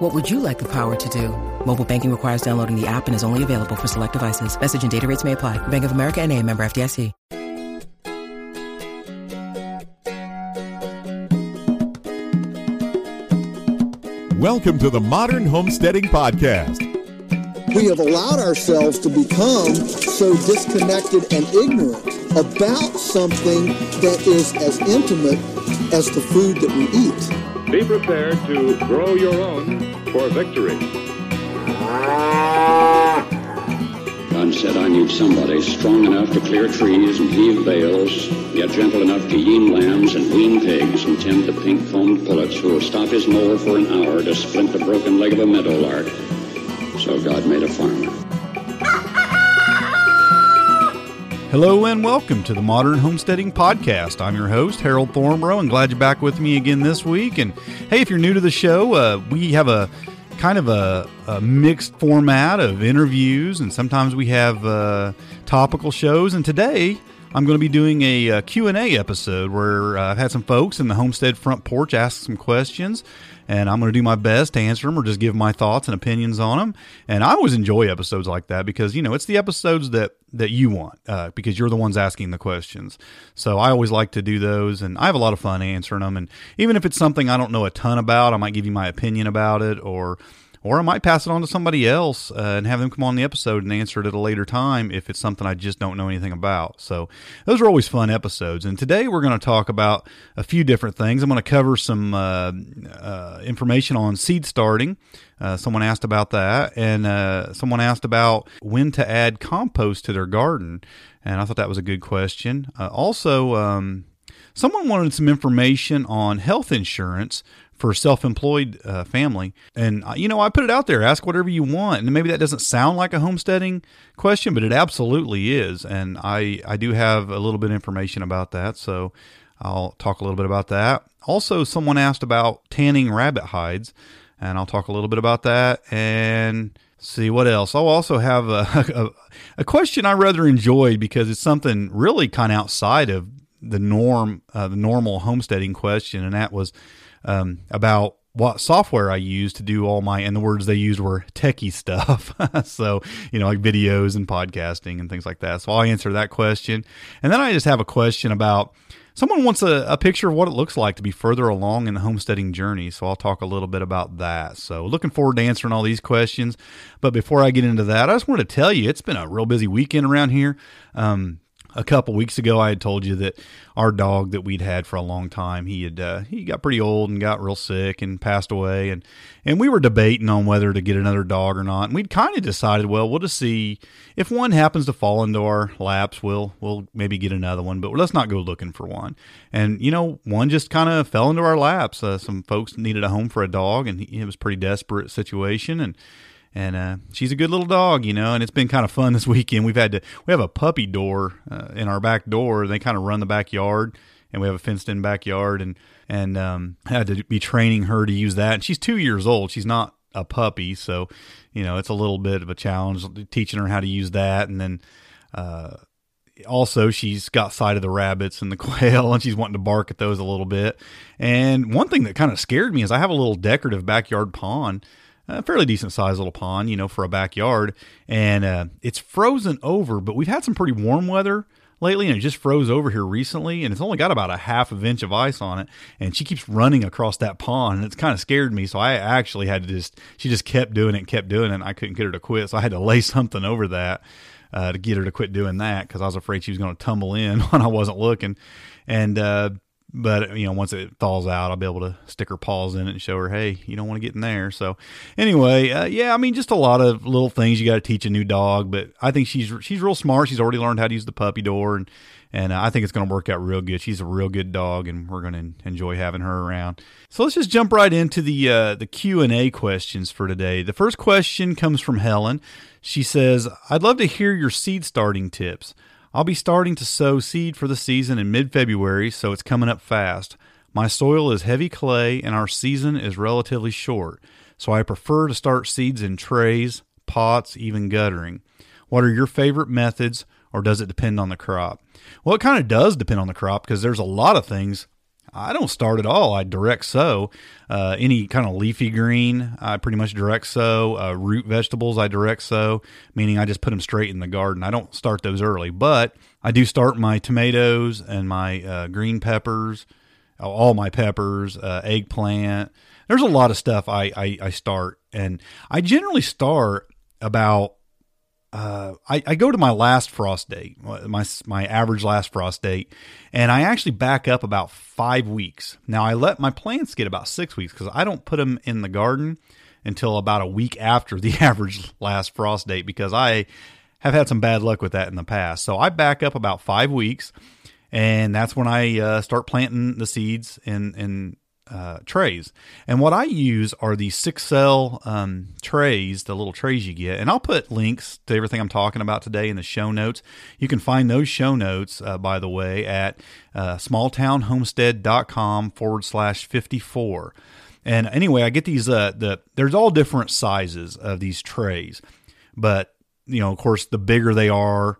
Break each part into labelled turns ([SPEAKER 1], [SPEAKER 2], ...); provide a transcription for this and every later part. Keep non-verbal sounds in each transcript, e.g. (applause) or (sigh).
[SPEAKER 1] What would you like the power to do? Mobile banking requires downloading the app and is only available for select devices. Message and data rates may apply. Bank of America and a member FDIC.
[SPEAKER 2] Welcome to the Modern Homesteading Podcast.
[SPEAKER 3] We have allowed ourselves to become so disconnected and ignorant about something that is as intimate as the food that we eat.
[SPEAKER 4] Be prepared to grow your own for victory.
[SPEAKER 5] God said, I need somebody strong enough to clear trees and heave bales, yet gentle enough to yean lambs and wean pigs and tend the pink-combed pullets who will stop his mower for an hour to splint the broken leg of a meadowlark. So God made a farmer.
[SPEAKER 6] Hello and welcome to the Modern Homesteading Podcast. I'm your host, Harold Thornbro, and glad you're back with me again this week. And hey, if you're new to the show, uh, we have a kind of a, a, mixed format of interviews, and sometimes we have uh, topical shows. And today, I'm going to be doing a, a Q&A episode where uh, I've had some folks in the homestead front porch ask some questions, and I'm going to do my best to answer them or just give my thoughts and opinions on them. And I always enjoy episodes like that because you know it's the episodes that that you want uh, because you're the ones asking the questions. So I always like to do those, and I have a lot of fun answering them. And even if it's something I don't know a ton about, I might give you my opinion about it, or or I might pass it on to somebody else uh, and have them come on the episode and answer it at a later time if it's something I just don't know anything about. So those are always fun episodes. And today we're going to talk about a few different things. I'm going to cover some uh, uh, information on seed starting. Uh, someone asked about that, and uh, someone asked about when to add compost to their garden. And I thought that was a good question. Uh, also, um, someone wanted some information on health insurance for self-employed uh, family. And uh, you know i put it out there ask whatever you want. And maybe that doesn't sound like a homesteading question but it absolutely is. And i i do have a little bit of information about that so i'll talk a little bit about that. Also someone asked about tanning rabbit hides and i'll talk a little bit about that and see what else. I'll also have a, (laughs) a, a question i rather enjoyed because it's something really kind of outside of the norm uh, the normal homesteading question and that was um, about what software I use to do all my, and the words they used were techie stuff. (laughs) so, you know, like videos and podcasting and things like that. So I'll answer that question. And then I just have a question about someone wants a, a picture of what it looks like to be further along in the homesteading journey. So I'll talk a little bit about that. So looking forward to answering all these questions. But before I get into that, I just wanted to tell you it's been a real busy weekend around here. Um, a couple weeks ago I had told you that our dog that we'd had for a long time he had uh, he got pretty old and got real sick and passed away. And and we were debating on whether to get another dog or not. And we'd kind of decided well we'll just see. If one happens to fall into our laps we'll we'll maybe get another one but let's not go looking for one. And you know one just kind of fell into our laps. Uh, some folks needed a home for a dog and he, it was a pretty desperate situation. And and uh, she's a good little dog, you know. And it's been kind of fun this (laughs) weekend. We've had to we have a puppy door uh, in our back door. They kind of run the backyard, and we have a fenced in backyard, and and um, had to be training her to use that. And she's two years old. She's not a puppy, so you know it's a little bit of a challenge teaching her how to use that, and then. Uh, also she's got sight of the rabbits and the (laughs) quail and she's wanting to bark at those a little bit and one thing that kind of scared me is i have a little decorative backyard pond a fairly decent sized little pond, you know, for a backyard. And uh, it's frozen over, but we've had some pretty warm weather lately and it just froze over here recently and it's only got about a half of inch of ice on it and she keeps running across that pond and it's kind of scared me so i actually had to just she just kept doing it and kept doing it and i couldn't get her to quit so i had to (laughs) lay something over that uh, to get her to quit doing that because i was afraid she was going to tumble in (laughs) when i wasn't looking and uh, but you know once it thaws out i'll be able to stick her paws in it and show her hey you don't want to get in there. So anyway uh, yeah i mean just a lot of little things you got to teach a new dog but i think she's she's real smart. She's already learned how to use the puppy door and and uh, i think it's going to work out real good. She's a real good dog and we're going to enjoy having her around. So let's just jump right into the uh, the q&a questions for today. The first question comes from helen. She says i'd love to hear your seed starting tips I'll be starting to sow seed for the season in mid February, so it's coming up fast. My soil is heavy clay and our season is relatively short, so I prefer to start seeds in trays, pots, even guttering. What are your favorite methods, or does it depend on the crop? Well, it kind of does depend on the crop because there's a lot of things I don't start at all. I direct sow uh, any kind of leafy green. I pretty much direct sow uh, root vegetables. I direct sow, meaning I just put them straight in the garden. I don't start those early, but I do start my tomatoes and my uh, green peppers, all my peppers, uh, eggplant. There's a lot of stuff I, I I start, and I generally start about uh, I, I, go to my last frost date, my my average last frost date, and I actually back up about five weeks. Now I let my plants get about six weeks because I don't put them in the garden until about a week after the (laughs) average last frost date because I have had some bad luck with that in the past. So I back up about five weeks, and that's when I uh, start planting the seeds in in uh, trays. And what I use are the six cell um, trays, the little trays you get. And I'll put links to everything I'm talking about today in the show notes. You can find those show notes, uh, by the way, at uh, smalltownhomestead.com forward slash 54. And anyway, I get these, uh, the, there's all different sizes of these trays. But, you know, of course, the bigger they are,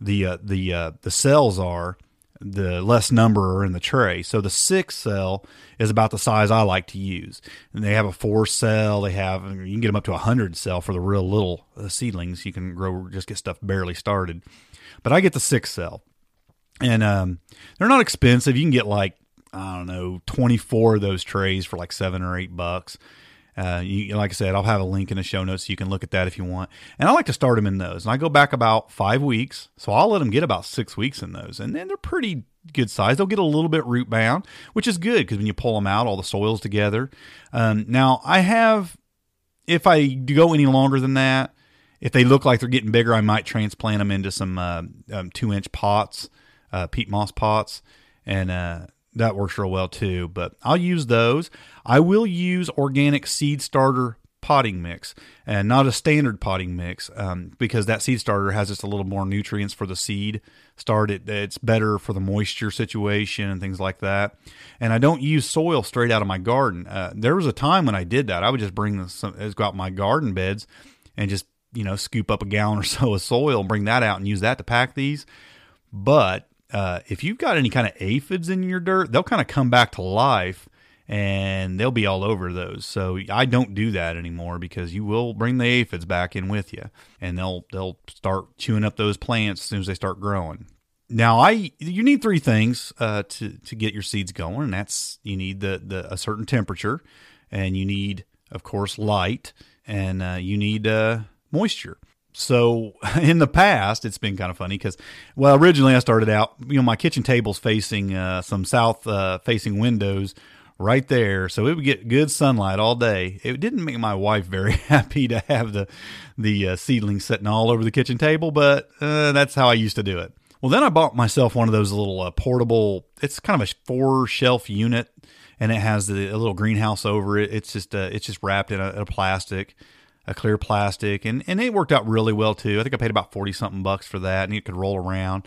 [SPEAKER 6] the, uh, the, uh, the cells are, the less number are in the tray. So the six cell is about the size I like to use. And they have a four cell. They have you can get them up to a hundred cell for the real little uh, seedlings. You can grow just get stuff barely started. But I get the six cell, and um, they're not expensive. You can get like I don't know twenty four of those trays for like seven or eight bucks. Uh, you, like I said, I'll have a link in the show notes so you can look at that if you want. And I like to start them in those. And I go back about five weeks, so I'll let them get about six weeks in those, and then they're pretty good size. They'll get a little bit root bound, which is good because when you pull them out, all the soil's together. Um, now I have, if I go any longer than that, if they look like they're getting bigger, I might transplant them into some uh, um, two inch pots, uh, peat moss pots, and uh, that works real well too. But I'll use those. I will use organic seed starter potting mix and not a standard potting mix um, because that seed starter has just a little more nutrients for the seed start it it's better for the moisture situation and things like that and i don't use soil straight out of my garden uh, there was a time when i did that i would just bring some go out my garden beds and just you know scoop up a gallon or so of soil and bring that out and use that to pack these but uh, if you've got any kind of aphids in your dirt, they'll kind of come back to life and they'll be all over those. So I don't do that anymore because you will bring the aphids back in with you, and they'll they'll start chewing up those plants as soon as they start growing. Now I you need three things uh, to to get your seeds going, and that's you need the the a certain temperature, and you need of course light, and uh, you need uh, moisture so (laughs) in the past it's been kind of funny because well originally i started out you know my kitchen table's facing uh, some south uh, facing windows right there. So it would get good sunlight all day. It didn't make my wife very (laughs) happy to have the the uh, seedlings sitting all over the kitchen table but uh, that's how i used to do it. Well then i bought myself one of those little uh, portable it's kind of a four shelf unit and it has the, a little greenhouse over it. It's just uh, it's just wrapped in a, in a plastic a clear plastic, and and it worked out really well too. I think I paid about forty something bucks for that, and it could roll around.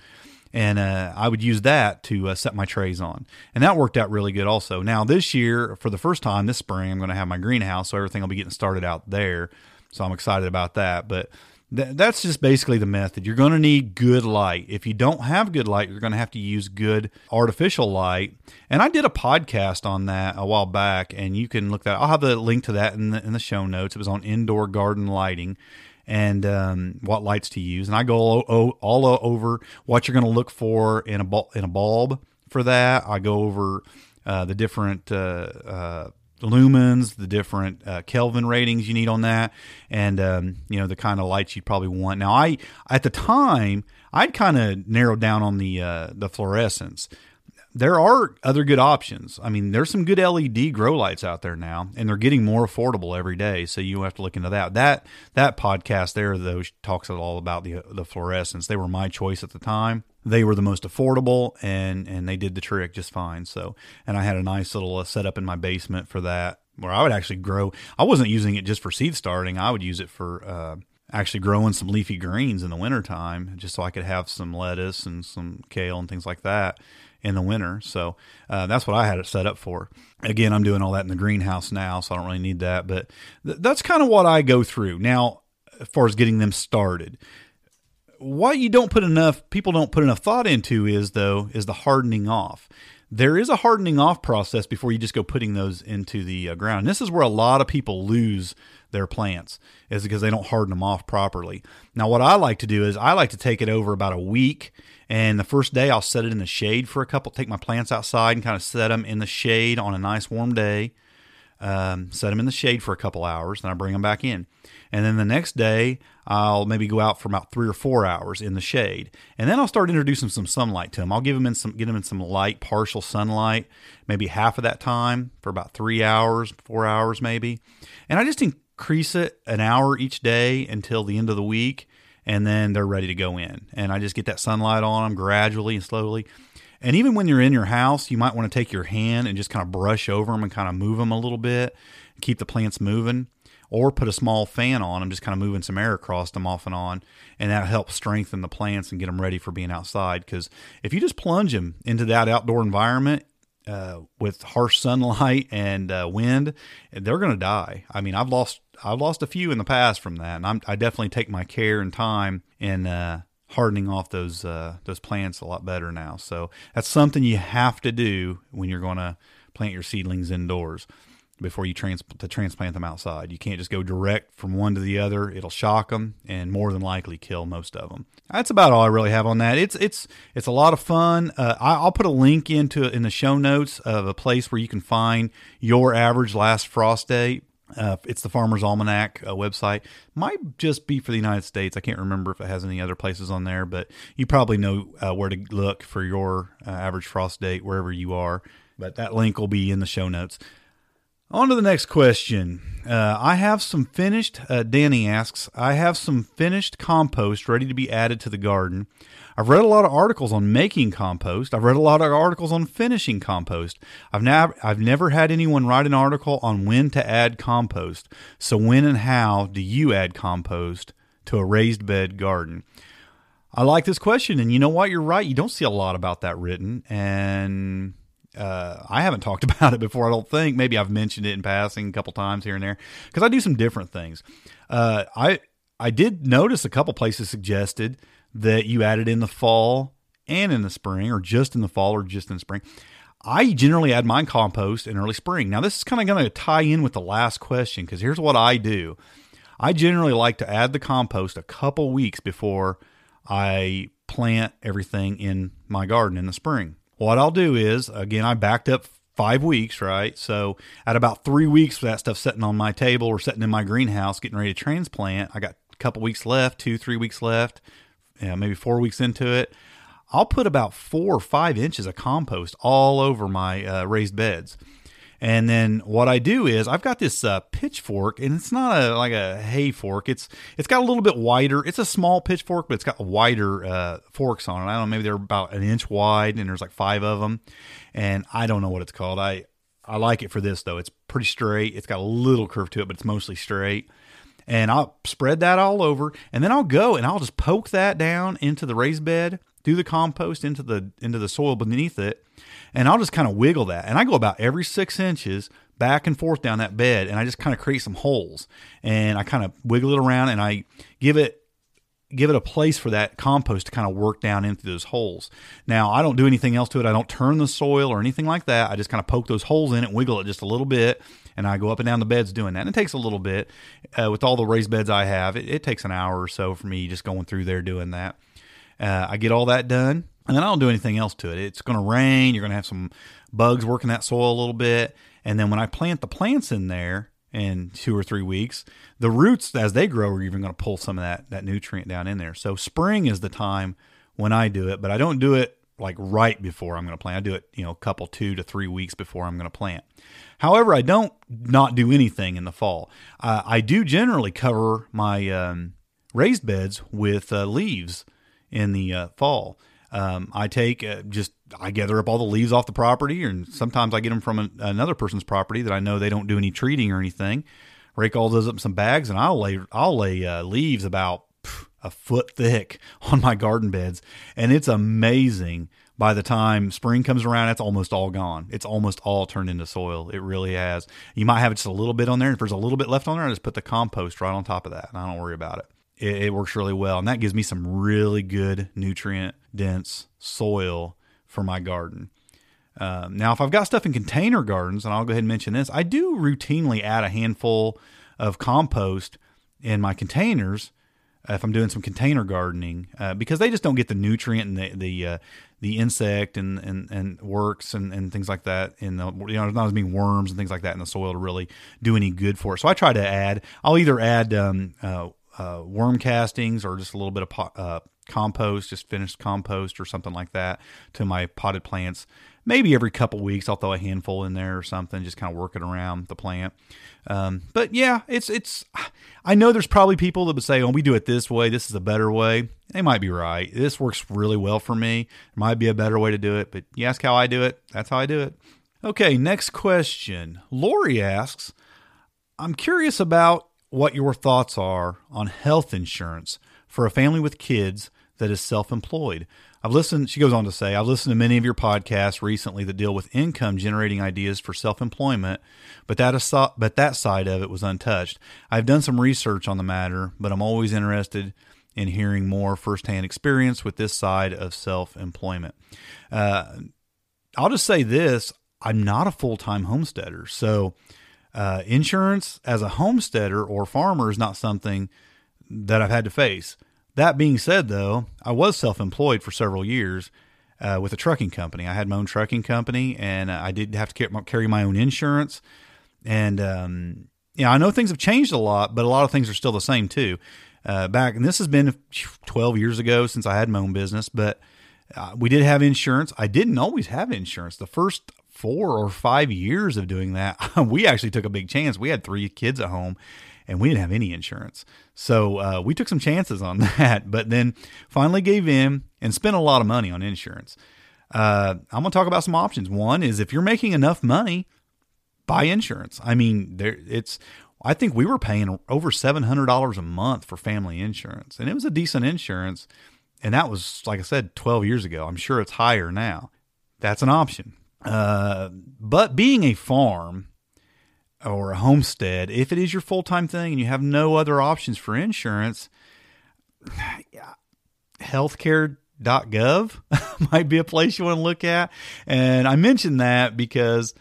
[SPEAKER 6] And uh, I would use that to uh, set my trays on, and that worked out really good also. Now this year, for the first time this spring, I'm going to have my greenhouse, so everything will be getting started out there. So I'm excited about that. But th- that's just basically the method. You're going to need good light. If you don't have good light, you're going to have to use good artificial light. And I did a podcast on that a while back, and you can look that. I'll have the link to that in the in the show notes. It was on indoor garden lighting and um, what lights to use. And I go all, all over what you're going to look for in a in a bulb for that. I go over uh, the different uh, uh, lumens, the different uh, Kelvin ratings you need on that, and um, you know the kind of lights you'd probably want. Now, I at the time I'd kind of narrowed down on the uh, the fluorescents. There are other good options. I mean, there's some good LED grow lights out there now, and they're getting more affordable every day. So you have to look into that. That that podcast there though talks all about the the fluorescents. They were my choice at the time they were the most affordable and and they did the trick just fine so and i had a nice little uh, setup in my basement for that where i would actually grow i wasn't using it just for seed starting i would use it for uh, actually growing some leafy greens in the wintertime just so I could have some lettuce and some kale and things like that in the winter. So uh, that's what I had it set up for. Again, I'm doing all that in the greenhouse now, so I don't really need that. But th- that's kind of what I go through now as far as getting them started. What you don't put enough, people don't put enough thought into is though, is the hardening off. There is a hardening off process before you just go putting those into the uh, ground. And this is where a lot of people lose their plants is because they don't harden them off properly. Now, what I like to do is I like to take it over about a week and the first day, I'll set it in the shade for a couple, take my plants outside and kind of set them in the shade on a nice warm day. Um, set them in the shade for a couple hours, then I bring them back in. And then the next day, I'll maybe go out for about three or four hours in the shade, and then I'll start introducing some sunlight to them. I'll give them in some, get them in some light, partial sunlight, maybe half of that time for about three hours, four hours maybe, and I just increase it an hour each day until the end of the week and then they're ready to go in. And I just get that sunlight on them gradually and slowly. And even when you're in your house, you might want to take your hand and just kind of brush over them and kind of move them a little bit, keep the plants moving, or put a small fan on them, just kind of moving some air across them off and on. And that helps strengthen the plants and get them ready for being outside. Because if you just plunge them into that outdoor environment, uh, with harsh sunlight and uh, wind, they're going to die. I mean, I've lost I've lost a few in the past from that, and I'm, i definitely take my care and time in uh, hardening off those uh, those plants a lot better now. So that's something you have to do when you're going to plant your seedlings indoors before you trans- to transplant them outside. You can't just go direct from one to the other. It'll shock them and more than likely kill most of them. That's about all I really have on that. It's it's it's a lot of fun. Uh, I, will put a link into in the show notes of a place where you can find your average last frost date. Uh, it's the Farmer's Almanac uh, website. Might just be for the United States. I can't remember if it has any other places on there, but you probably know uh, where to look for your uh, average frost date wherever you are. But that link will be in the show notes. On to the next question. Uh, I have some finished, uh, Danny asks, I have some finished compost ready to be added to the garden. I've read a lot of articles on making compost. I've read a lot of articles on finishing compost. I've never, I've never had anyone write an article on when to add compost. So, when and how do you add compost to a raised bed garden? I like this question, and you know what? You're right. You don't see a lot about that written, and uh, I haven't talked (laughs) about it before. I don't think. Maybe I've mentioned it in passing a couple times here and there because I do some different things. Uh, I I did notice a couple places suggested that you add it in the fall and in the spring, or just in the fall, or just in the spring. I generally add my compost in early spring. Now, this is kind of going to tie in with the last question because here's what I do. I generally like to add the compost a couple weeks before I plant everything in my garden in the spring. What I'll do is, again, I backed up five weeks, right? So at about three weeks for that stuff sitting on my table or sitting in my greenhouse, getting ready to transplant, I got a couple weeks left, two, three weeks left, know, maybe four weeks into it. I'll put about four or five inches of compost all over my uh, raised beds. And then what I do is I've got this uh, pitchfork, and it's not a like a hay fork. It's it's got a little bit wider. It's a small pitchfork, but it's got wider uh, forks on it. I don't know, maybe they're about an inch wide, and there's like five of them. And I don't know what it's called. I I like it for this though. It's pretty straight. It's got a little curve to it, but it's mostly straight. And I'll spread that all over, and then I'll go and I'll just poke that down into the raised bed, do the compost into the into the soil beneath it, and I'll just kind of wiggle that. And I go about every six inches back and forth down that bed, and I just kind of create some holes, and I kind of wiggle it around, and I give it give it a place for that compost to kind of work down into those holes. Now, I don't do anything else to it. I don't turn the soil or anything like that. I just kind of poke those holes in it, wiggle it just a little bit, and I go up and down the beds doing that. And it takes a little bit. Uh, with all the raised beds I have, it, it, takes an hour or so for me just going through there doing that. Uh, I get all that done and then I don't do anything else to it. It's going to rain. You're going to have some bugs working that soil a little bit. And then when I plant the plants in there in two or three weeks, the roots, as they grow, are even going to pull some of that, that nutrient down in there. So spring is the time when I do it, but I don't do it like right before I'm going to plant. I do it, you know, a couple, two to three weeks before I'm going to plant. However, I don't not do anything in the fall. Uh, I do generally cover my um, raised beds with uh, leaves in the uh, fall. Um, I take uh, just I gather up all the leaves off the property, and sometimes I get them from a, another person's property that I know they don't do any treating or anything. rake all those up in some bags, and I'll lay I'll lay uh, leaves about a foot thick (laughs) on my garden beds, and it's amazing. By the time spring comes around, it's almost all gone. It's almost all turned into soil. It really has. You might have just a little bit on there. and If there's a little bit left on there, I just put the compost right on top of that, and I don't worry about it. It, it works really well, and that gives me some really good nutrient dense soil for my garden. Um, now, if I've got stuff in container gardens, and I'll go ahead and mention this, I do routinely add a handful of compost in my containers uh, if I'm doing some container gardening uh, because they just don't get the nutrient and the the uh, the insect and and, and works and, and things like that And the you know not as many worms and things like that in the soil to really do any good for it. So I try to add. I'll either add um, uh, worm castings or just a little bit of uh, compost, just finished compost or something like that to my potted plants. Maybe every couple weeks I'll throw a handful in there or something, just kind of working around the plant. Um, but yeah, it's it's. I know there's probably people that would say, "Oh, we do it this way. This is a better way." They might be right. This works really well for me. There might be a better way to do it, but you ask how I do it. That's how I do it. Okay, next question. Lori asks, "I'm curious about what your thoughts are on health insurance for a family with kids that is self employed. I've listened, she goes on to say, I've listened to many of your podcasts recently that deal with income generating ideas for self employment, but that, but that side of it was untouched. I've done some research on the matter, but I'm always interested in hearing more firsthand experience with this side of self employment. Uh, I'll just say this I'm not a full time homesteader. So, uh, insurance as a homesteader or farmer is not something that I've had to face. That being said, though, I was self employed for several years uh, with a trucking company. I had my own trucking company and I did have to carry my own insurance. And, um, yeah, I know things have changed a lot, but a lot of things are still the same too. Uh, back, and this has been 12 years ago since I had my own business, but uh, we did have insurance. I didn't always have insurance. The first four or five years of doing that, (laughs) we actually took a big chance. We had three kids at home and we didn't have any insurance. So uh, we took some chances on (laughs) that, but then finally gave in and spent a lot of money on insurance. Uh, I'm going to talk about some options. One is if you're making enough money, buy insurance. I mean, there it's. I think we were paying over seven hundred dollars a month for family insurance, and it was a decent insurance. And that was, like I said, 12 years ago. I'm sure it's higher now. That's an option. Uh, but being a farm or a homestead, if it is your full time thing and you have no other options for insurance, (sighs) healthcare.gov (laughs) might be a place you want to look at. And I mention that because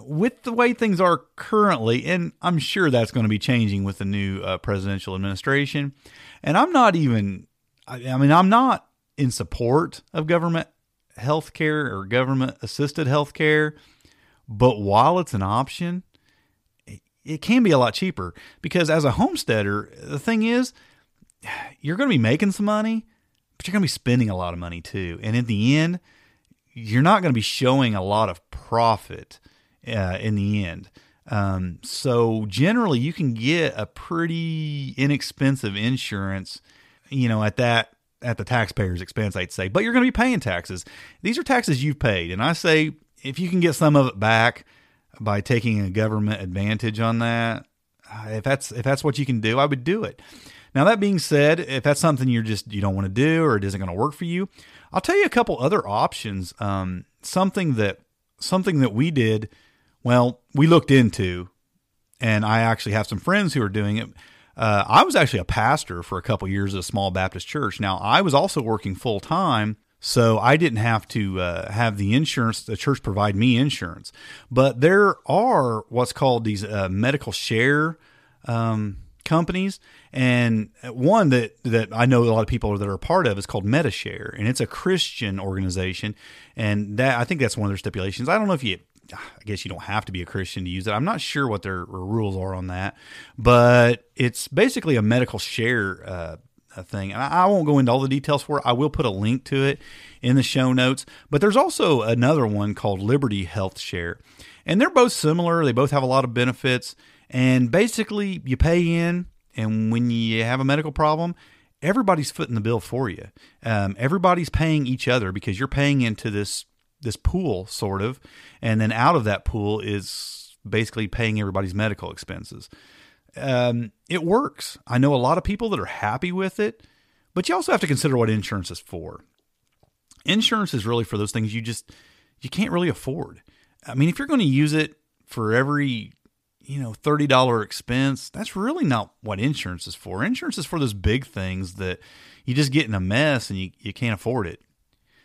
[SPEAKER 6] with the way things are currently, and I'm sure that's going to be changing with the new uh, presidential administration. And I'm not even, I, I mean, I'm not in support of government health care or government assisted health care. But while it's an option, it can be a lot cheaper because as a homesteader, the thing is, you're going to be making some money, but you're going to be spending a lot of money too. And in the end, you're not going to be showing a lot of profit uh, in the end. Um, so generally, you can get a pretty inexpensive insurance, you know, at that at the taxpayer's expense, I'd say. But you're going to be paying taxes. These are taxes you've paid, and I say if you can get some of it back by taking a government advantage on that, if that's if that's what you can do, I would do it. Now that being said, if that's something you're just you don't want to do or it isn't going to work for you, I'll tell you a couple other options. Um, something that something that we did, well, we looked into, and I actually have some friends who are doing it. Uh, I was actually a pastor for a couple years at a small Baptist church. Now I was also working full time so I didn't have to uh, have the insurance, the church provide me insurance. But there are what's called these uh, medical share um, companies. And one that, that I know a lot of people that are a part of is called Medi-Share, and it's a Christian organization. And that I think that's one of their stipulations. I don't know if you I guess you don't have to be a Christian to use it. I'm not sure what their rules are on that, but it's basically a medical share uh, thing. And I, won't go into all the details for it. I will put a link to it in the show notes. But there's also another one called Liberty Health Share. And they're both similar. They both have a lot of benefits. And basically, you pay in, and when you have a medical problem, everybody's footing the bill for you. Um, everybody's paying each other because you're paying into this this pool, sort of, and then out of that pool is basically paying everybody's medical expenses um, it works. I know a lot of people that are happy with it, but you also have to consider what insurance is for. Insurance is really for those things you just you can't really afford. I mean, if you're going to use it for every you know $30 expense, that's really not what insurance is for. Insurance is for those big things that you just get in a mess and you, you can't afford it.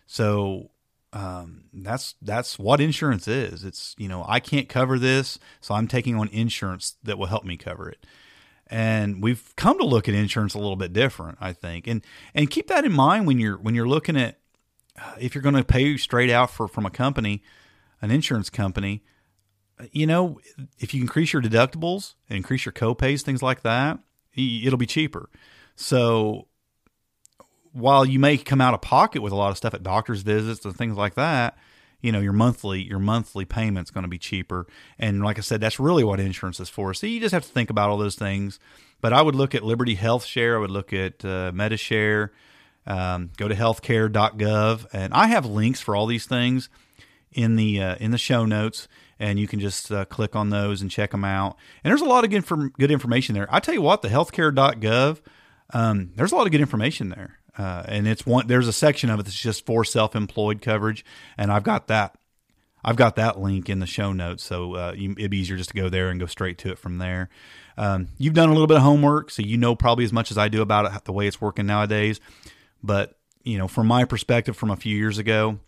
[SPEAKER 6] So um, that's that's what insurance is. It's you know I can't cover this, so I'm taking on insurance that will help me cover it. And we've come to look at insurance a little bit different, I think, and and keep that in mind when you're when you're looking at uh, if you're going to pay straight out for from a company, an insurance company. You know, if you increase your deductibles increase your copays, things like that, it'll be cheaper. So while you may come out of pocket with a lot of stuff at doctor's visits and things like that, you know your monthly your monthly payment's going to be cheaper. And like I said, that's really what insurance is for. So you just have to think about all those things. But I would look at Liberty Health Share. I would look at uh, Medi-Share. Um, go to healthcare.gov, and I have links for all these things in the uh, in the show notes, and you can just uh, click on those and check them out. And there's a lot of good, good information there. I tell you what, the healthcare.gov, um, there's a lot of good information there. Uh, and it's one. There's a section of it that's just for self-employed coverage, and I've got that. I've got that link in the show notes, so uh, you, it'd be easier just to go there and go straight to it from there. Um, you've done a little bit of homework, so you know probably as much as I do about it, the way it's working nowadays. But you know, from my perspective, from a few years ago,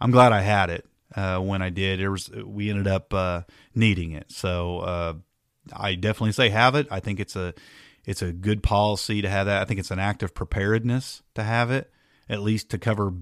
[SPEAKER 6] I'm glad I had it uh, when I did. It was we ended up uh, needing it, so uh, I definitely say have it. I think it's a it's a good policy to have that. I think it's an act of preparedness to have it, at least to cover,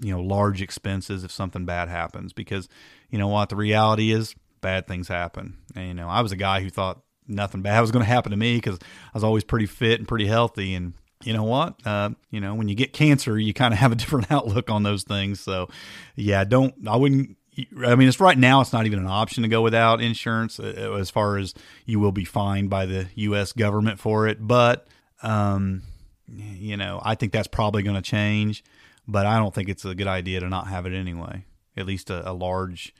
[SPEAKER 6] you know, large expenses if something bad happens. Because you know what, the reality is bad things happen. And you know, I was a guy who thought nothing bad was going to happen to me because I was always pretty fit and pretty healthy. And you know what, uh, you know, when you get cancer, you kind of have a (laughs) different outlook on those things. So, yeah, don't. I wouldn't I mean, it's right now. It's not even an option to go without insurance, uh, as far as you will be fined by the U.S. government for it. But, um, you know, I think that's probably going to change. But I don't think it's a good idea to not have it anyway. At least a, a large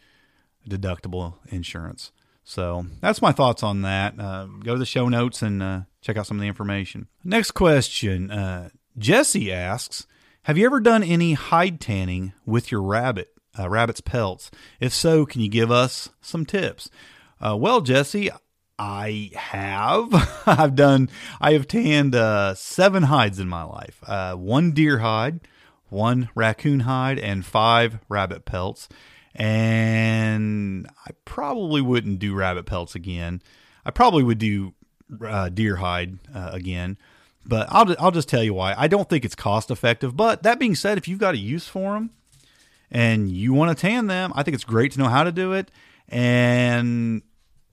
[SPEAKER 6] deductible insurance. So that's my thoughts on that. Uh, go to the show notes and uh, check out some of the information. Next question uh, Jesse asks Have you ever done any hide tanning with your rabbit? Uh, rabbit's pelts? If so, can you give us some tips? Uh, well, Jesse, I have. (laughs) I've done, I have tanned uh, seven hides in my life uh, one deer hide, one raccoon hide, and five rabbit pelts. And I probably wouldn't do rabbit pelts again. I probably would do uh, deer hide uh, again. But I'll, I'll just tell you why. I don't think it's cost effective. But that being said, if you've got a use for them, and you want to tan them, I think it's great to know how to do it. And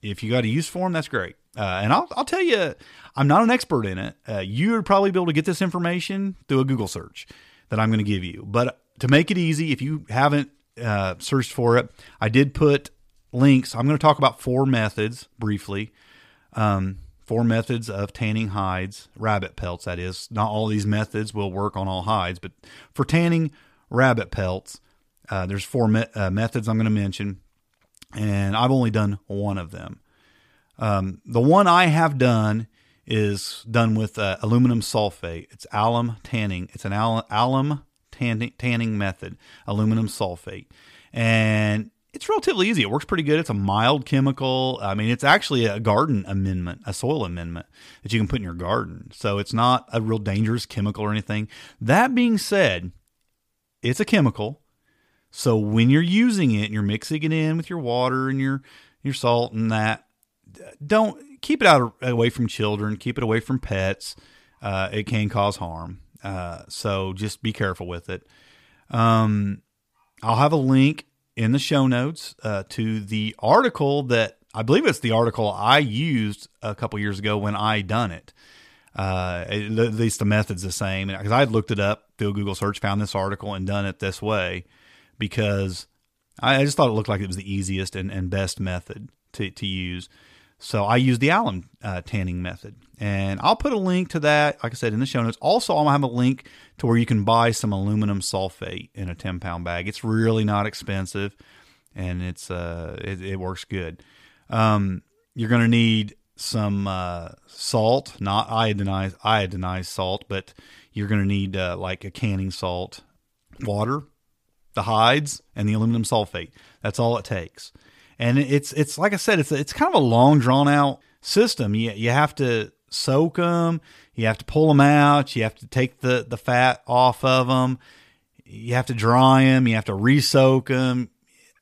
[SPEAKER 6] if you got a use for them, that's great. Uh, and I'll, I'll tell you, I'm not an expert in it. Uh, you would probably be able to get this information through a Google search that I'm going to give you. But to make it easy, if you haven't uh, searched for it, I did put links. I'm going to talk about four methods briefly. Um, four methods of tanning hides, rabbit pelts, that is. Not all these methods will work on all hides, but for tanning rabbit pelts, uh, there's four me- uh, methods I'm going to mention, and I've only done one of them. Um, the one I have done is done with uh, aluminum sulfate. It's alum tanning. It's an al- alum tanning, tanning method, aluminum sulfate, and it's relatively easy. It works pretty good. It's a mild chemical. I mean, it's actually a garden amendment, a soil amendment that you can put in your garden. So it's not a real dangerous chemical or anything. That being said, it's a chemical so when you're using it and you're mixing it in with your water and your your salt and that, don't keep it out away from children. Keep it away from pets. Uh, it can cause harm. Uh, so just be careful with it. Um, I'll have a link in the show notes uh, to the article that I believe it's the article I used a couple years ago when I done it. Uh, at least the method's the same because I looked it up through Google search, found this article, and done it this way because I just thought it looked like it was the easiest and, and best method to, to use. So I use the alum uh, tanning method. And I'll put a link to that, like I said, in the show notes. Also, I'll have a link to where you can buy some aluminum sulfate in a 10 pound bag. It's really not expensive and it's uh, it, it works good. Um, you're going to need some uh, salt, not iodinized iodinized salt, but you're going to need uh, like a canning salt, water, the hides, and the aluminum sulfate. That's all it takes. And it's it's like I said, it's it's kind of a long drawn out system. You you have to soak them, you have to pull them out, you have to take the the fat off of them, you have to dry them, you have to re-soak them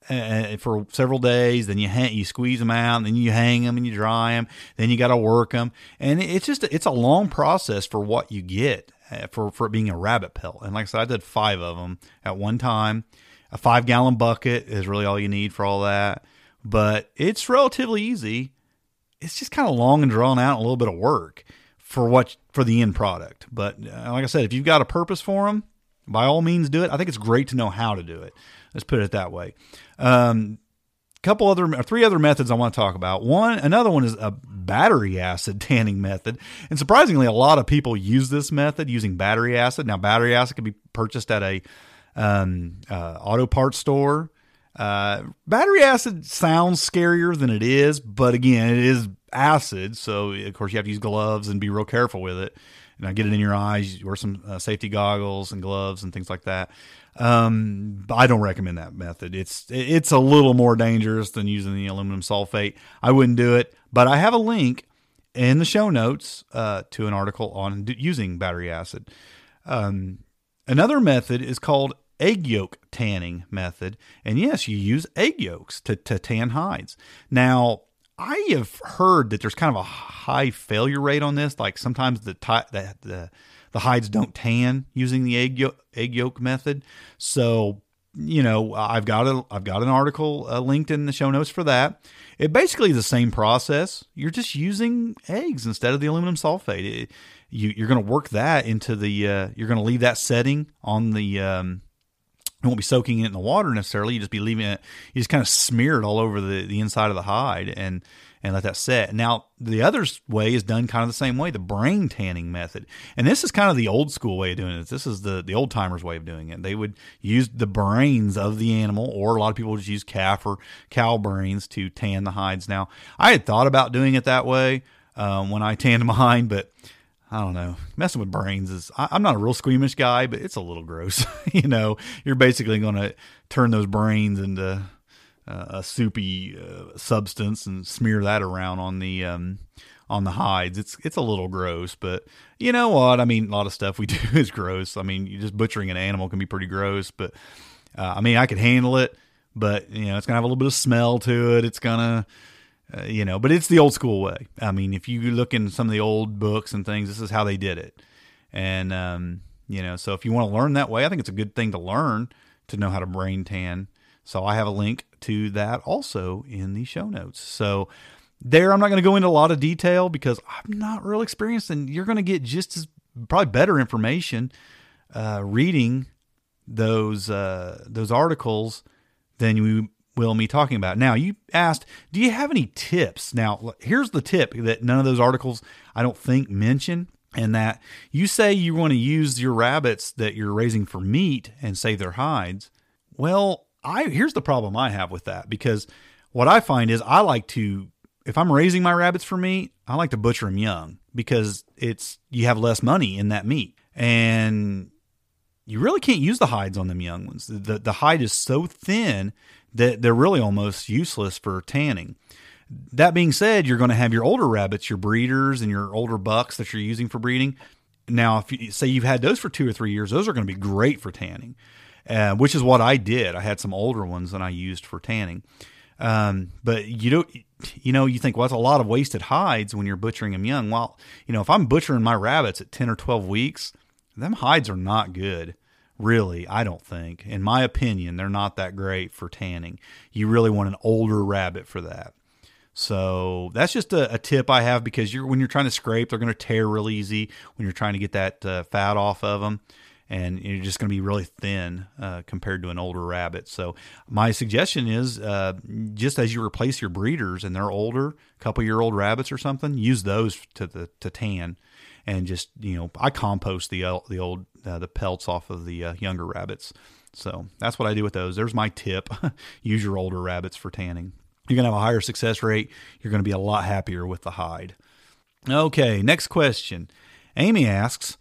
[SPEAKER 6] uh, for several days. Then you hang, you squeeze them out, and then you hang them and you dry them. Then you got to work them, and it's just it's a long process for what you get for for it being a rabbit pelt. And like I said, I did five of them at one time. A five gallon bucket is really all you need for all that, but it's relatively easy. It's just kind of long and drawn out, a little bit of work for what for the end product. But uh, like I said, if you've got a purpose for them, by all means do it. I think it's great to know how to do it. Let's put it that way. Um, couple other three other methods I want to talk about. One, another one is a battery acid tanning method, and surprisingly, a lot of people use this method using battery acid. Now, battery acid can be purchased at a um, uh, auto parts store. Uh, battery acid sounds scarier than it is, but again, it is acid, so of course you have to use gloves and be real careful with it. And I get it in your eyes, wear some uh, safety goggles and gloves and things like that. Um, I don't recommend that method. It's it's a little more dangerous than using the aluminum sulfate. I wouldn't do it, but I have a link in the show notes uh, to an article on using battery acid. Um, another method is called egg yolk tanning method, and yes, you use egg yolks to to tan hides. Now, I have heard that there's kind of a high failure rate on this. Like sometimes the the, the the hides don't tan using the egg yolk, egg yolk method. So you know, I've got a I've got an article uh, linked in the show notes for that. It basically is the same process. You're just using eggs instead of the aluminum sulfate. It, you, you're going to work that into the. Uh, you're going to leave that setting on the. Um, you won't be soaking it in the water necessarily. You just be leaving it. You just kind of smear it all over the, the inside of the hide, and and let that set. Now, the other way is done kind of the same way, the brain tanning method. And this is kind of the old school way of doing it. This is the, the old timers way of doing it. They would use the brains of the animal, or a lot of people would use calf or cow brains to tan the hides. Now, I had thought about doing it that way um, when I (laughs) tanned mine, but I don't know. Messing with brains is, I, am not a real squeamish guy, but it's a little gross. (laughs) you know, you're basically going to turn those brains into uh, a soupy uh, substance and smear that around on the um, on the hides. It's it's a little gross, but you know what? I mean, a lot of stuff we (laughs) do is gross. I mean, just butchering an animal can be pretty gross, but uh, I mean, I could handle it, but you know, it's gonna have a little bit of smell to it. It's gonna uh, you know, but it's the old school way. I mean, if you look in some of the old books and things, this is how they did it. And, um, you know, so if you want to learn that way, I think it's a good thing to learn to know how to brain tan. So I have a link to that also in the show notes. So there, I'm not going to go into a lot of detail because I'm not real experienced, and you're going to get just as probably better information uh, reading those uh, those articles than you will me talking about. Now, you asked, do you have any tips? Now, here's the tip that none of those articles I don't think mention. And that you say you want to use your rabbits that you're raising for meat and save their hides. Well, I here's the problem I have with that because what I find is I like to if I'm raising my rabbits for meat, I like to butcher them young because it's you have less money in that meat and you really can't use the hides on them young ones. The the hide is so thin that they're really almost useless for tanning. That being said, you're going to have your older rabbits, your breeders and your older bucks that you're using for breeding. Now, if you say you've had those for two or three years, those are going to be great for tanning uh, which is what I did. I had some older ones that I used for tanning. Um, but you don't, you know, you think, well, that's a lot of wasted hides when you're butchering them young. Well, you know, if I'm butchering my rabbits at 10 or 12 weeks, them hides are not good. Really, I don't think. In my opinion, they're not that great for tanning. You really want an older rabbit for that. So that's just a, a tip I have because you're when you're trying to scrape, they're going to tear real easy when you're trying to get that uh, fat off of them and you're just going to be really thin uh, compared to an older rabbit. So my suggestion is uh, just as you replace your breeders and they're older, a couple year old rabbits or something, use those to the to tan, and just you know I compost the the old uh, the pelts off of the uh, younger rabbits. So that's what I do with those. There's my tip: (laughs) use your older rabbits for tanning. you're going to have a higher success rate. You're going to be a lot happier with the hide. Okay, next question. Amy asks,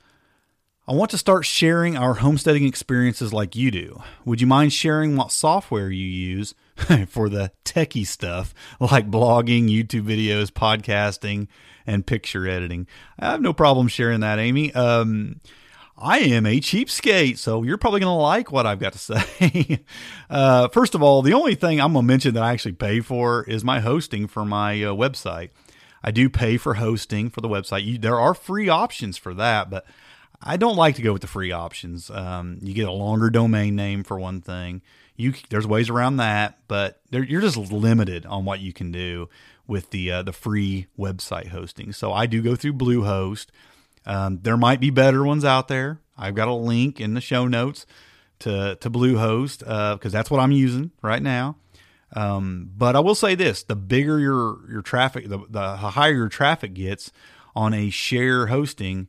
[SPEAKER 6] I want to start sharing our homesteading experiences like you do. Would you mind sharing what software you use (laughs) for the techie stuff like blogging, YouTube videos, podcasting, and picture editing? I have no problem sharing that, Amy. Um, I am a cheapskate, so you're probably going to like what I've got to (laughs) say. uh, first of all, the only thing I'm going to mention that I actually pay for is my hosting for my uh, website. I do pay for hosting for the website. You, there are free options for that, but I don't like to go with the free options. Um, you get a longer domain name for one thing. You there's ways around that, but you're just limited on what you can do with the uh, the free website hosting. So I do go through Bluehost. Um, there might be better ones out there. I've got a link in the show notes to to Bluehost because uh, that's what I'm using right now. Um, but I will say this: the bigger your your traffic, the, the higher your traffic gets on a share hosting,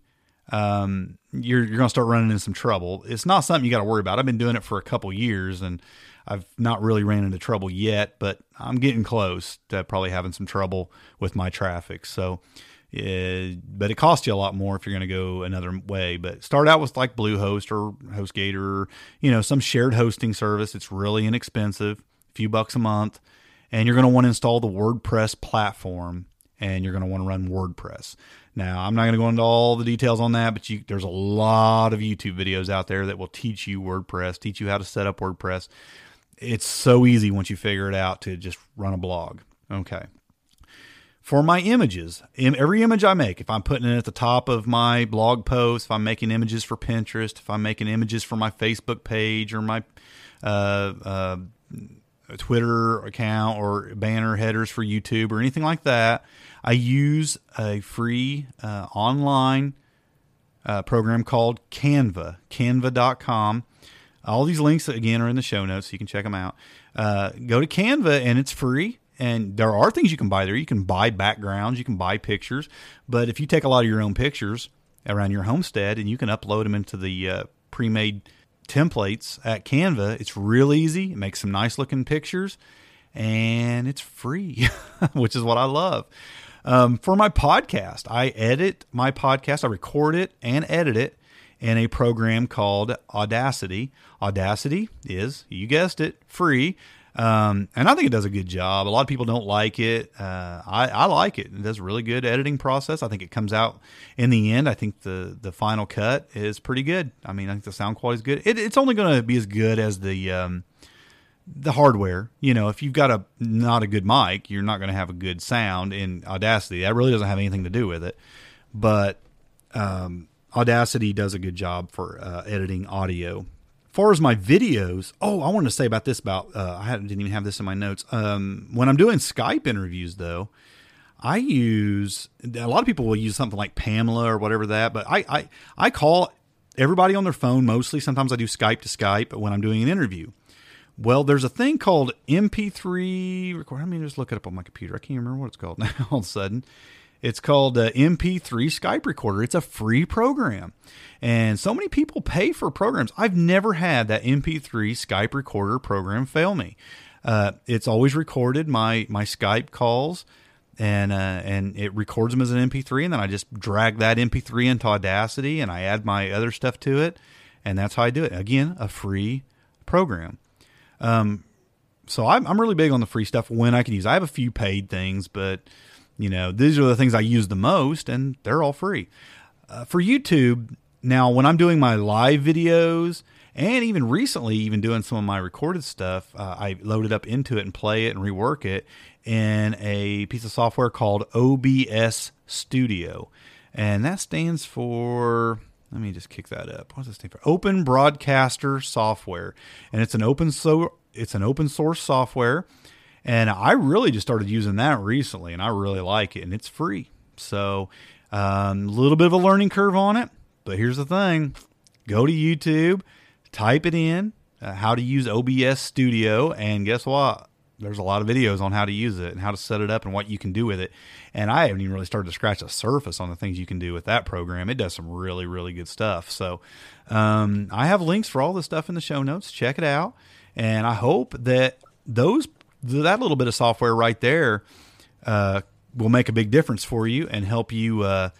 [SPEAKER 6] um, you're you're going to start running into some trouble. It's not something you got to worry about. I've been doing it for a couple years, and I've not really ran into trouble yet, but I'm getting close to probably having some trouble with my traffic. So, uh, but it costs you a lot more if you're going to go another way. But start out with like Bluehost or HostGator or you know some shared hosting service. It's really inexpensive a few bucks a month, and you're going to want to install the WordPress platform and you're going to want to run WordPress. Now, I'm not going to go into all the details on that, but you, there's a lot of YouTube videos out there that will teach you WordPress, teach you how to set up WordPress. It's so easy once you figure it out to just run a blog. Okay. For my images, every image I make, if I'm putting it at the top of my blog post, if I'm making images for Pinterest, if I'm making images for my Facebook page or my uh, uh, Twitter account or banner headers for YouTube or anything like that. I use a free uh, online uh, program called Canva, canva.com. All these links, again, are in the show notes, so you can check them out. Uh, go to Canva, and it's free. And there are things you can buy there. You can buy backgrounds, you can buy pictures. But if you take a lot of your own pictures around your homestead and you can upload them into the uh, pre made templates at Canva. It's real easy. It makes some nice looking pictures and it's free, (laughs) which is what I love. Um, for my podcast, I edit my podcast, I record it and edit it in a program called Audacity. Audacity is, you guessed it, free. Um, and I think it does a good job. A lot of people don't like it. Uh, I, I, like it. It does a really good editing process. I think it comes out in the end. I think the the final cut is pretty good. I mean, I think the sound quality is good. It, it's only going to be as good as the um, the hardware. You know, if you've got a not a good mic, you're not going to have a good sound in Audacity. That really doesn't have anything to do with it. But um, Audacity does a good job for uh, editing audio far as my videos, oh, I wanted to say about this. About uh, I didn't even have this in my notes. Um, when I'm doing Skype interviews, though, I use a lot of people will use something like Pamela or whatever that, but I I, I call everybody on their phone mostly. Sometimes I do Skype to Skype but when I'm doing an interview. Well, there's a thing called MP3 record. Let me just look it up on my computer. I can't remember what it's called (laughs) now. All of a sudden, it's called uh, MP3 Skype Recorder. It's a free program. And so many people pay for programs. I've never had that MP3 Skype Recorder program fail me. Uh, it's always recorded my my Skype calls, and uh, and it records them as an MP3, and then I just drag that MP3 into Audacity, and I add my other stuff to it, and that's how I do it. Again, a free program. Um, so I'm I'm really big on the free stuff when I can use. I have a few paid things, but you know, these are the things I use the most, and they're all free. Uh, for YouTube, now when I'm doing my live videos, and even recently, even doing some of my recorded stuff, uh, I load it up into it and play it and rework it in a piece of software called OBS Studio. And that stands for, let me just kick that up. What does it stand for? Open Broadcaster Software. And it's an open so it's an open source software and I really just started using that recently, and I really like it, and it's free. So a um, little bit of a learning curve on it, but here's the thing: go to YouTube, type it in, uh, how to use OBS Studio, and guess what? There's a lot of videos on how to use it and how to set it up and what you can do with it. And I haven't even really started to scratch the surface on the things you can do with that program. It does some really, really good stuff. So um, I have links for all this stuff in the show notes. Check it out. And I hope that those that little bit of software right there uh, will make a big difference for you and help you, uh,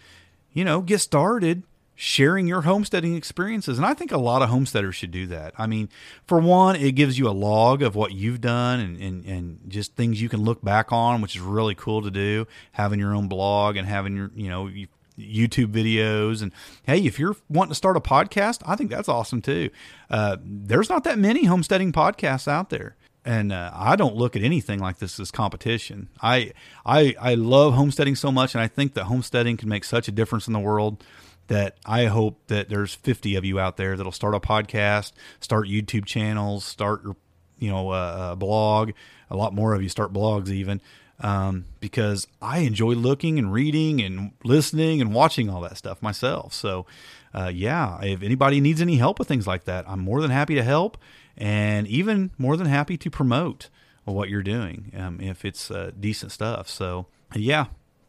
[SPEAKER 6] you know, get started sharing your homesteading experiences. And I think a lot of homesteaders should do that. I mean, for one, it gives you a log of what you've done and, and, and just things you can look back on, which is really cool to do. Having your own blog and having your, you know, YouTube videos. And hey, if you're wanting to start a podcast, I think that's awesome too. Uh, there's not that many homesteading podcasts out there. And uh, I don't look at anything like this as competition. I, I I love homesteading so much, and I think that homesteading can make such a difference in the world that I hope that there's 50 of you out there that'll start a podcast, start YouTube channels, start your, you know, a, a blog. A lot more of you start blogs even, um, because I enjoy looking and reading and listening and watching all that stuff myself. So, uh, yeah, if anybody needs any help with things like that, I'm more than happy to help, and even more than happy to promote what you're doing um, if it's uh, decent stuff. So, yeah,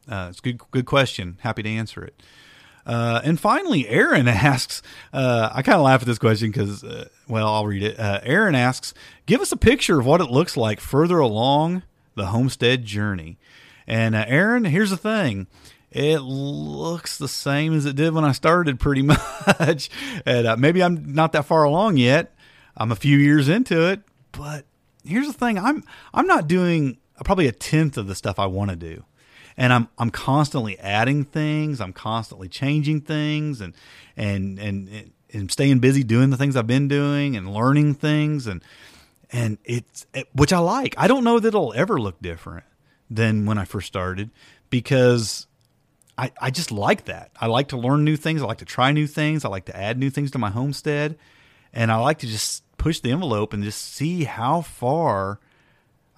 [SPEAKER 6] uh, it's good. Good question. Happy to answer it. Uh, and finally, Aaron (laughs) asks, uh, I kind of laugh at this question because, uh, well, I'll read it. Uh, Aaron asks, give us a picture of what it looks like further along the homestead journey. And uh, Aaron, here's the thing. It looks the same as it did when I started, pretty (laughs) much. and uh, maybe I'm not that far along yet. I'm a few years into it, but here's the thing: I'm I'm not doing probably a tenth of the stuff I want to do and I'm I'm constantly adding things. I'm constantly changing things, and and and and staying busy doing the things I've been doing and learning things, and and it's which I like. I don't know that it'll ever look different than when I first started because I I just like that. I like to learn new things. I like to try new things. I like to add new things to my homestead, and I like to just push the envelope and just see how far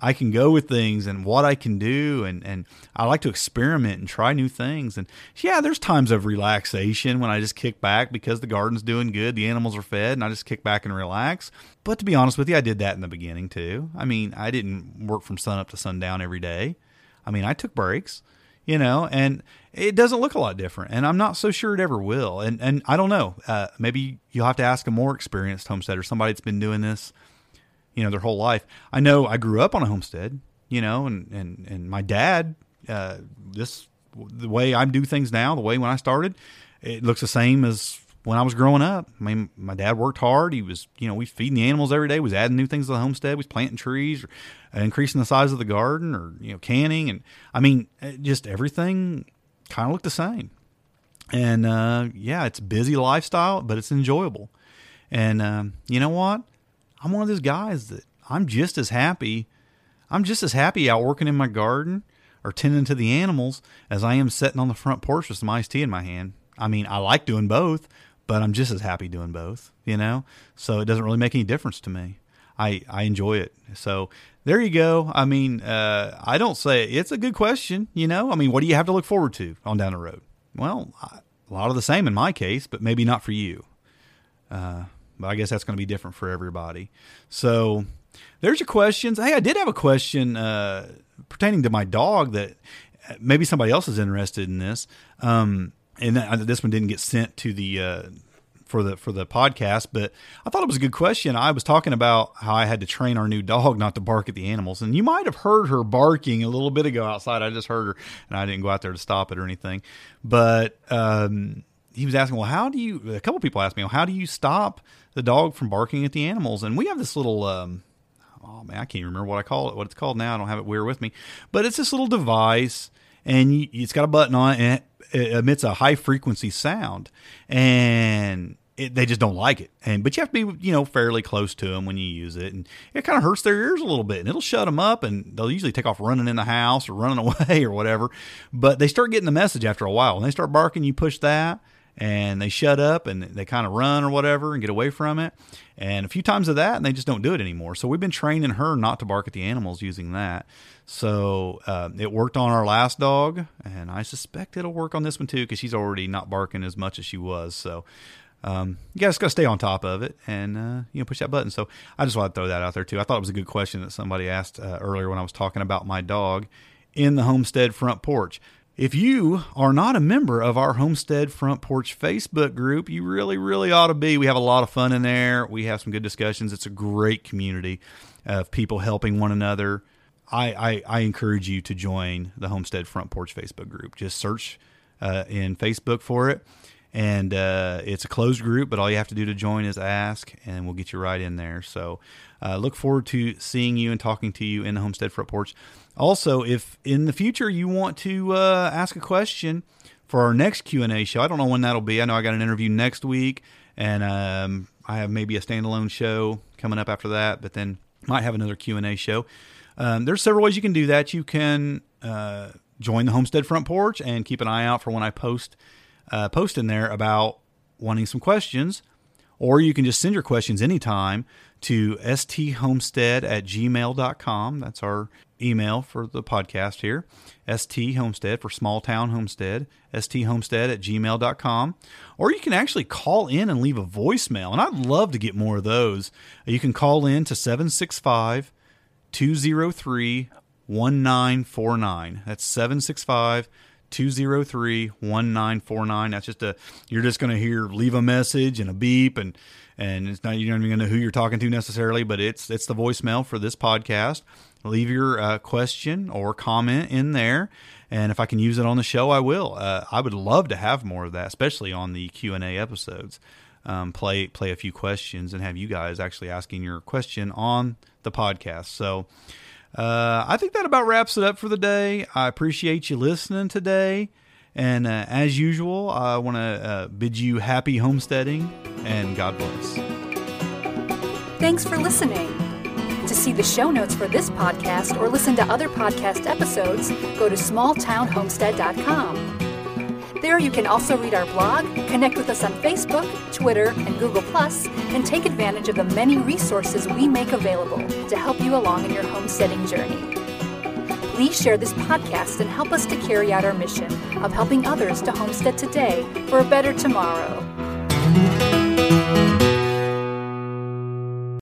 [SPEAKER 6] I can go with things and what I can do. And and I like to experiment and try new things. And yeah there's times of relaxation when I just kick back because the garden's doing good the animals are fed and I just kick back and relax. But to be honest with you I did that in the beginning too. I mean I didn't work from sun up to sundown every day. I mean I took breaks you know and it doesn't look a lot different and I'm not so sure it ever will and and I don't know uh, maybe you'll have to ask a more experienced homesteader somebody that's been doing this you know, their whole life. I know I grew up on a homestead, you know, and, and, and my dad, uh, this, the way I do things now, the way when I started, it looks the same as when I was growing up. I mean, my dad worked hard. He was, you know, we feeding the animals every day. Was adding new things to the homestead. Was planting trees, or increasing the size of the garden, or you know, canning, and I mean, just everything kind of looked the same. And uh, yeah, it's busy lifestyle, but it's enjoyable. And um, you know what? I'm one of those guys that I'm just as happy. I'm just as happy out working in my garden or tending to the animals as I am sitting on the front porch with some iced tea in my hand. I mean, I like doing both, but I'm just as happy doing both, you know? So it doesn't really make any difference to me. I, I enjoy it. So there you go. I mean, uh, I don't say it's a good question, you know? I mean, what do you have to look forward to on down the road? Well, a lot of the same in my case, but maybe not for you. Uh, but I guess that's going to be different for everybody. So there's your questions. Hey, I did have a question uh, pertaining to my dog that uh, maybe somebody else is interested in this. Um, and this one didn't get sent to the uh, for the for the podcast, but I thought it was a good question. I was talking about how I had to train our new dog not to bark at the animals, and you might have heard her barking a little bit ago outside. I just heard her, and I didn't go out there to stop it or anything. But um, he was asking, well, how do you? A couple people asked me, well, how do you stop the dog from barking at the animals? And we have this little. Um, oh man, I can't remember what I call it. What it's called now. I don't have it here with me, but it's this little device, and you, it's got a button on it, it emits a high frequency sound, and it, they just don't like it. And but you have to be you know fairly close to them when you use it, and it kind of hurts their ears a little bit, and it'll shut them up, and they'll usually take off running in the house or running (laughs) away or whatever. But they start getting the message after a while. and they start barking, you push that and they shut up and they kind of run or whatever and get away from it. And a few times of that, and they just don't do it anymore. So we've been training her not to bark at the animals using that. So uh, it worked on our last dog, and I suspect it'll work on this one too because she's already not barking as much as she was. So um, you guys got to stay on top of it and uh, you know push that button. So I just want to throw that out there too. I thought it was a good question that somebody asked uh, earlier when I was talking about my dog in the homestead front porch. If you are not a member of our Homestead Front Porch Facebook group, you really, really ought to be. We have a lot of fun in there. We have some good discussions. It's a great community of people helping one another I, I, I encourage you to join the Homestead Front Porch Facebook group. Just search uh, in Facebook for it, and uh, it's a closed group. But all you have to do to join is ask, and we'll get you right in there. So uh, look forward to seeing you and talking to you in the Homestead Front Porch. Also, if in the future you want to uh, ask a question for our next Q and A show, I don't know when that'll be. I know I got an interview next week, and um, I have maybe a standalone show coming up after that. But then might have another Q and A show. Um, there's several ways you can do that. You can uh, join the Homestead Front Porch and keep an eye out for when I post uh, post in there about wanting some questions, or you can just send your questions anytime to sthomestead at gmail.com. That's our email for the podcast here. ST Homestead for Small Town Homestead, sthomestead at gmail.com. Or you can actually call in and leave a voicemail. And I'd love to get more of those. You can call in to 765 203 1949. That's 765 203 1949. That's just a, you're just going to hear leave a message and a beep and, and it's not, you're not even going to know who you're talking to necessarily, but it's, it's the voicemail for this podcast. Leave your uh, question or comment in there. And if I can use it on the show, I will. Uh, I would love to have more of that, especially on the Q and A episodes. Um, play play a few questions and have you guys actually asking your question on the podcast. So, uh, I think that about wraps it up for the day. I appreciate you listening today. And uh, as usual, I want to uh, bid you happy homesteading and God bless.
[SPEAKER 7] Thanks for listening. To see the show notes for this podcast or listen to other podcast episodes, go to smalltownhomestead.com. There you can also read our blog, connect with us on Facebook, Twitter, and Google, and take advantage of the many resources we make available to help you along in your homesteading journey. Please share this podcast and help us to carry out our mission of helping others to homestead today for a better tomorrow.